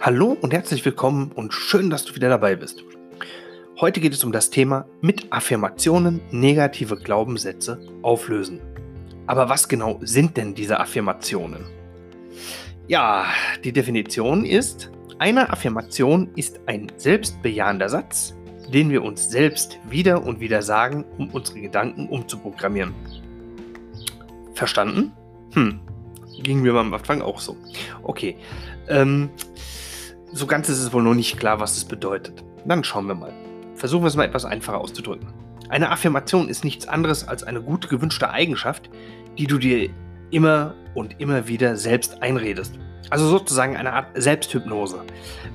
Hallo und herzlich willkommen und schön, dass du wieder dabei bist. Heute geht es um das Thema mit Affirmationen negative Glaubenssätze auflösen. Aber was genau sind denn diese Affirmationen? Ja, die Definition ist, eine Affirmation ist ein selbstbejahender Satz, den wir uns selbst wieder und wieder sagen, um unsere Gedanken umzuprogrammieren. Verstanden? Hm, ging mir beim Anfang auch so. Okay, ähm, so ganz ist es wohl noch nicht klar, was es bedeutet. Dann schauen wir mal. Versuchen wir es mal etwas einfacher auszudrücken. Eine Affirmation ist nichts anderes als eine gute gewünschte Eigenschaft, die du dir immer und immer wieder selbst einredest. Also sozusagen eine Art Selbsthypnose.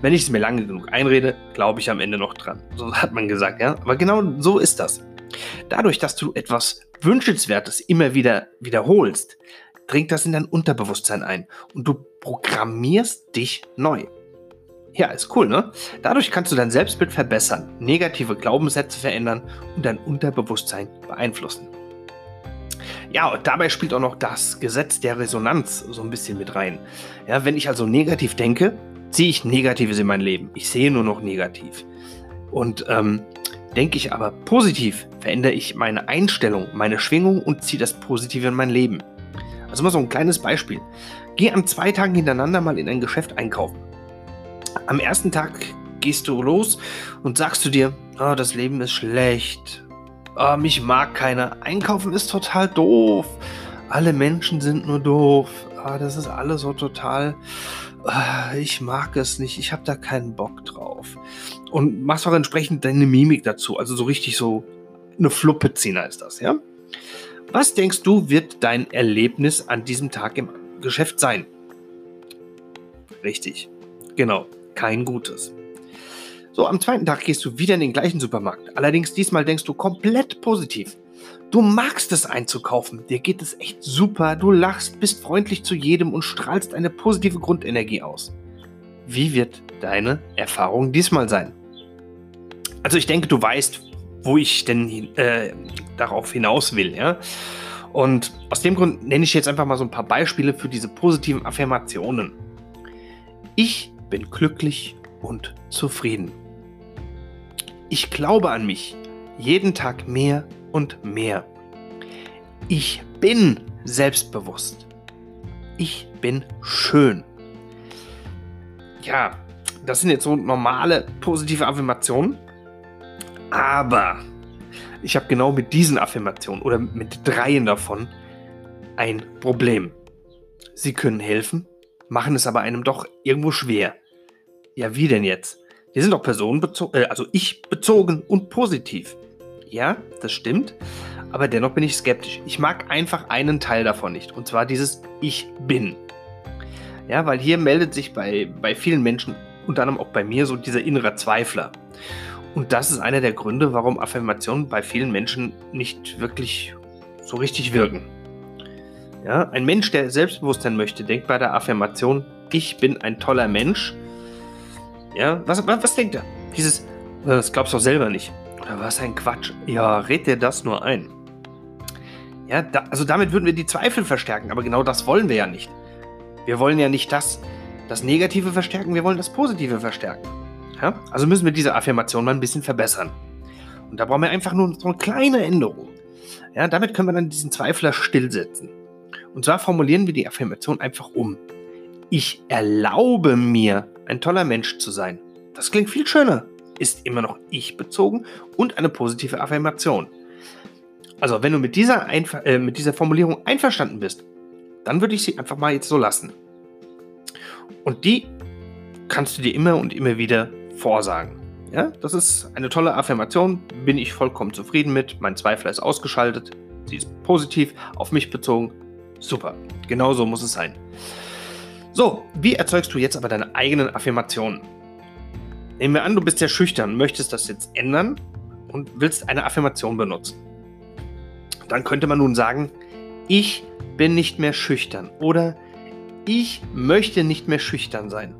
Wenn ich es mir lange genug einrede, glaube ich am Ende noch dran. So hat man gesagt, ja. Aber genau so ist das. Dadurch, dass du etwas Wünschenswertes immer wieder wiederholst, dringt das in dein Unterbewusstsein ein und du programmierst dich neu. Ja, ist cool, ne? Dadurch kannst du dein Selbstbild verbessern, negative Glaubenssätze verändern und dein Unterbewusstsein beeinflussen. Ja, und dabei spielt auch noch das Gesetz der Resonanz so ein bisschen mit rein. Ja, wenn ich also negativ denke, ziehe ich Negatives in mein Leben. Ich sehe nur noch negativ. Und ähm, denke ich aber positiv, verändere ich meine Einstellung, meine Schwingung und ziehe das Positive in mein Leben. Also mal so ein kleines Beispiel. Geh an zwei Tagen hintereinander mal in ein Geschäft einkaufen. Am ersten Tag gehst du los und sagst du dir, oh, das Leben ist schlecht. Oh, mich mag keiner. Einkaufen ist total doof. Alle Menschen sind nur doof. Oh, das ist alles so total. Ich mag es nicht. Ich habe da keinen Bock drauf. Und machst auch entsprechend deine Mimik dazu. Also so richtig so eine Fluppeziner ist das, ja? Was denkst du, wird dein Erlebnis an diesem Tag im Geschäft sein? Richtig. Genau kein gutes. So, am zweiten Tag gehst du wieder in den gleichen Supermarkt. Allerdings diesmal denkst du komplett positiv. Du magst es einzukaufen, dir geht es echt super, du lachst, bist freundlich zu jedem und strahlst eine positive Grundenergie aus. Wie wird deine Erfahrung diesmal sein? Also ich denke, du weißt, wo ich denn äh, darauf hinaus will, ja. Und aus dem Grund nenne ich jetzt einfach mal so ein paar Beispiele für diese positiven Affirmationen. Ich bin glücklich und zufrieden. Ich glaube an mich jeden Tag mehr und mehr. Ich bin selbstbewusst. Ich bin schön. Ja, das sind jetzt so normale positive Affirmationen. Aber ich habe genau mit diesen Affirmationen oder mit dreien davon ein Problem. Sie können helfen, machen es aber einem doch irgendwo schwer. Ja, wie denn jetzt? Wir sind doch personenbezogen, äh, also ich bezogen und positiv. Ja, das stimmt. Aber dennoch bin ich skeptisch. Ich mag einfach einen Teil davon nicht. Und zwar dieses Ich bin. Ja, weil hier meldet sich bei, bei vielen Menschen, unter anderem auch bei mir, so dieser innere Zweifler. Und das ist einer der Gründe, warum Affirmationen bei vielen Menschen nicht wirklich so richtig wirken. Ja, ein Mensch, der Selbstbewusstsein möchte, denkt bei der Affirmation, ich bin ein toller Mensch ja, was, was, was denkt er? Dieses, das glaubst du doch selber nicht. Oder was ein Quatsch. Ja, red dir das nur ein. Ja, da, also damit würden wir die Zweifel verstärken, aber genau das wollen wir ja nicht. Wir wollen ja nicht das, das Negative verstärken, wir wollen das Positive verstärken. Ja? Also müssen wir diese Affirmation mal ein bisschen verbessern. Und da brauchen wir einfach nur so eine kleine Änderung. Ja, damit können wir dann diesen Zweifler stillsetzen. Und zwar formulieren wir die Affirmation einfach um. Ich erlaube mir, ein toller Mensch zu sein. Das klingt viel schöner, ist immer noch ich bezogen und eine positive Affirmation. Also, wenn du mit dieser, Einf äh, mit dieser Formulierung einverstanden bist, dann würde ich sie einfach mal jetzt so lassen. Und die kannst du dir immer und immer wieder vorsagen. Ja, das ist eine tolle Affirmation, bin ich vollkommen zufrieden mit, mein Zweifler ist ausgeschaltet, sie ist positiv, auf mich bezogen, super, genau so muss es sein. So, wie erzeugst du jetzt aber deine eigenen Affirmationen? Nehmen wir an, du bist sehr schüchtern, möchtest das jetzt ändern und willst eine Affirmation benutzen. Dann könnte man nun sagen, ich bin nicht mehr schüchtern oder ich möchte nicht mehr schüchtern sein.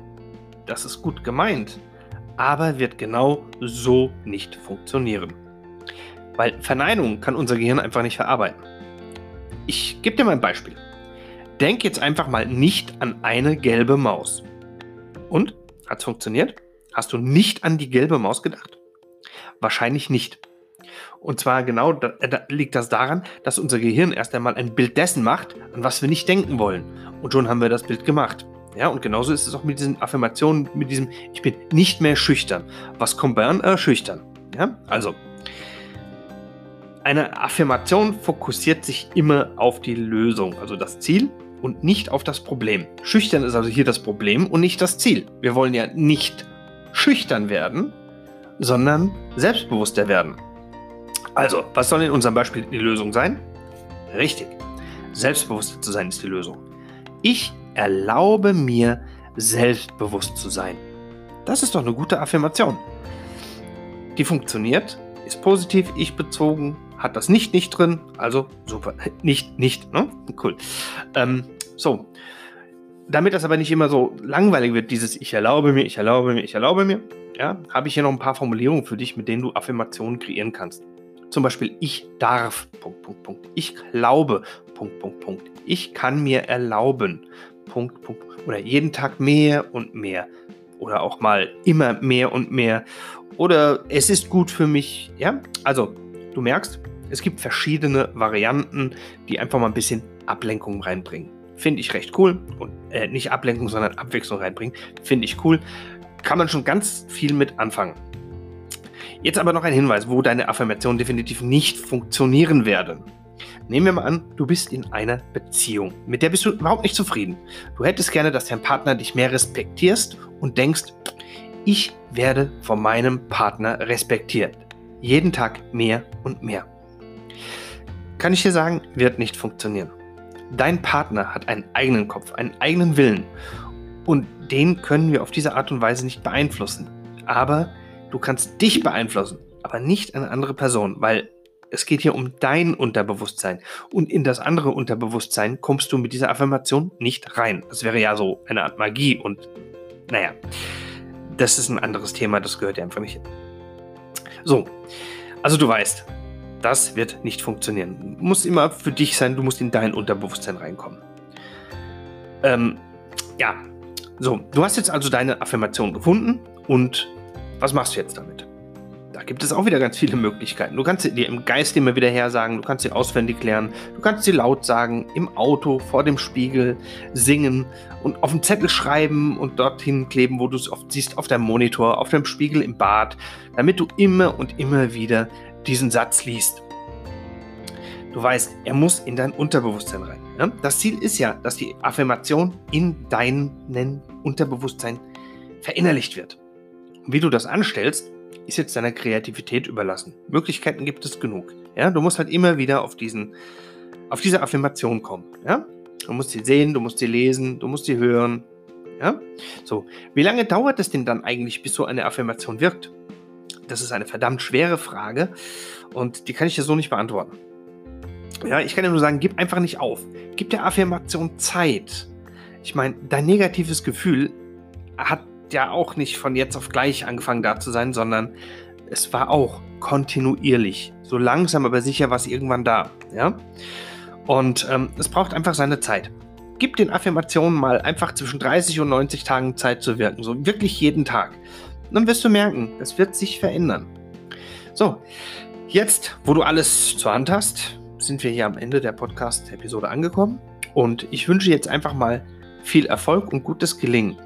Das ist gut gemeint, aber wird genau so nicht funktionieren. Weil Verneinung kann unser Gehirn einfach nicht verarbeiten. Ich gebe dir mal ein Beispiel. Denk jetzt einfach mal nicht an eine gelbe Maus. Und? Hat es funktioniert? Hast du nicht an die gelbe Maus gedacht? Wahrscheinlich nicht. Und zwar genau da, da liegt das daran, dass unser Gehirn erst einmal ein Bild dessen macht, an was wir nicht denken wollen. Und schon haben wir das Bild gemacht. Ja, und genauso ist es auch mit diesen Affirmationen, mit diesem Ich bin nicht mehr schüchtern. Was kommt bei an? Äh, schüchtern. Ja, also. Eine Affirmation fokussiert sich immer auf die Lösung, also das Ziel und nicht auf das Problem. Schüchtern ist also hier das Problem und nicht das Ziel. Wir wollen ja nicht schüchtern werden, sondern selbstbewusster werden. Also, was soll in unserem Beispiel die Lösung sein? Richtig, selbstbewusster zu sein ist die Lösung. Ich erlaube mir, selbstbewusst zu sein. Das ist doch eine gute Affirmation. Die funktioniert, ist positiv, ich bezogen, hat das nicht nicht drin, also super, nicht nicht, ne? Cool. Ähm, so, damit das aber nicht immer so langweilig wird, dieses Ich erlaube mir, ich erlaube mir, ich erlaube mir, ja, habe ich hier noch ein paar Formulierungen für dich, mit denen du Affirmationen kreieren kannst. Zum Beispiel, ich darf, Punkt, Punkt, Punkt. Ich glaube, Punkt, Punkt, Punkt. Ich kann mir erlauben, Punkt, Punkt. Oder jeden Tag mehr und mehr. Oder auch mal immer mehr und mehr. Oder es ist gut für mich. Ja, also, du merkst, es gibt verschiedene Varianten, die einfach mal ein bisschen Ablenkung reinbringen. Finde ich recht cool. Und äh, nicht Ablenkung, sondern Abwechslung reinbringen. Finde ich cool. Kann man schon ganz viel mit anfangen. Jetzt aber noch ein Hinweis, wo deine Affirmationen definitiv nicht funktionieren werden. Nehmen wir mal an, du bist in einer Beziehung, mit der bist du überhaupt nicht zufrieden. Du hättest gerne, dass dein Partner dich mehr respektierst und denkst, ich werde von meinem Partner respektiert. Jeden Tag mehr und mehr. Kann ich dir sagen, wird nicht funktionieren. Dein Partner hat einen eigenen Kopf, einen eigenen Willen und den können wir auf diese Art und Weise nicht beeinflussen. Aber Du kannst dich beeinflussen, aber nicht eine andere Person, weil es geht hier um dein Unterbewusstsein. Und in das andere Unterbewusstsein kommst du mit dieser Affirmation nicht rein. Das wäre ja so eine Art Magie und naja, das ist ein anderes Thema, das gehört ja einfach nicht hin. So, also du weißt, das wird nicht funktionieren. Muss immer für dich sein, du musst in dein Unterbewusstsein reinkommen. Ähm, ja, so, du hast jetzt also deine Affirmation gefunden und was machst du jetzt damit? Da gibt es auch wieder ganz viele Möglichkeiten. Du kannst sie dir im Geist immer wieder her sagen, du kannst sie auswendig lernen, du kannst sie laut sagen, im Auto, vor dem Spiegel, singen und auf dem Zettel schreiben und dorthin kleben, wo du es oft siehst, auf deinem Monitor, auf dem Spiegel im Bad, damit du immer und immer wieder diesen Satz liest. Du weißt, er muss in dein Unterbewusstsein rein. Ne? Das Ziel ist ja, dass die Affirmation in deinem Unterbewusstsein verinnerlicht wird. Wie du das anstellst, ist jetzt deiner Kreativität überlassen. Möglichkeiten gibt es genug. Ja, du musst halt immer wieder auf diesen, auf diese Affirmation kommen. Ja, du musst sie sehen, du musst sie lesen, du musst sie hören. Ja, so. Wie lange dauert es denn dann eigentlich, bis so eine Affirmation wirkt? Das ist eine verdammt schwere Frage und die kann ich dir so nicht beantworten. Ja, ich kann dir nur sagen, gib einfach nicht auf. Gib der Affirmation Zeit. Ich meine, dein negatives Gefühl hat ja auch nicht von jetzt auf gleich angefangen da zu sein, sondern es war auch kontinuierlich. So langsam, aber sicher war es irgendwann da. Ja? Und ähm, es braucht einfach seine Zeit. Gib den Affirmationen mal einfach zwischen 30 und 90 Tagen Zeit zu wirken. So wirklich jeden Tag. Dann wirst du merken, es wird sich verändern. So, jetzt, wo du alles zur Hand hast, sind wir hier am Ende der Podcast-Episode angekommen. Und ich wünsche jetzt einfach mal viel Erfolg und gutes Gelingen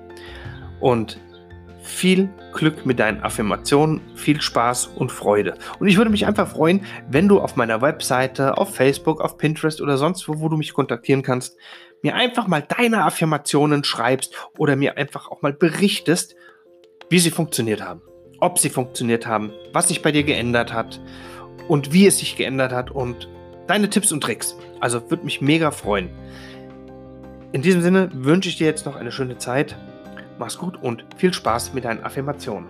und viel Glück mit deinen Affirmationen, viel Spaß und Freude. Und ich würde mich einfach freuen, wenn du auf meiner Webseite, auf Facebook, auf Pinterest oder sonst wo, wo du mich kontaktieren kannst, mir einfach mal deine Affirmationen schreibst oder mir einfach auch mal berichtest, wie sie funktioniert haben. Ob sie funktioniert haben, was sich bei dir geändert hat und wie es sich geändert hat und deine Tipps und Tricks. Also würde mich mega freuen. In diesem Sinne wünsche ich dir jetzt noch eine schöne Zeit. Mach's gut und viel Spaß mit deinen Affirmationen.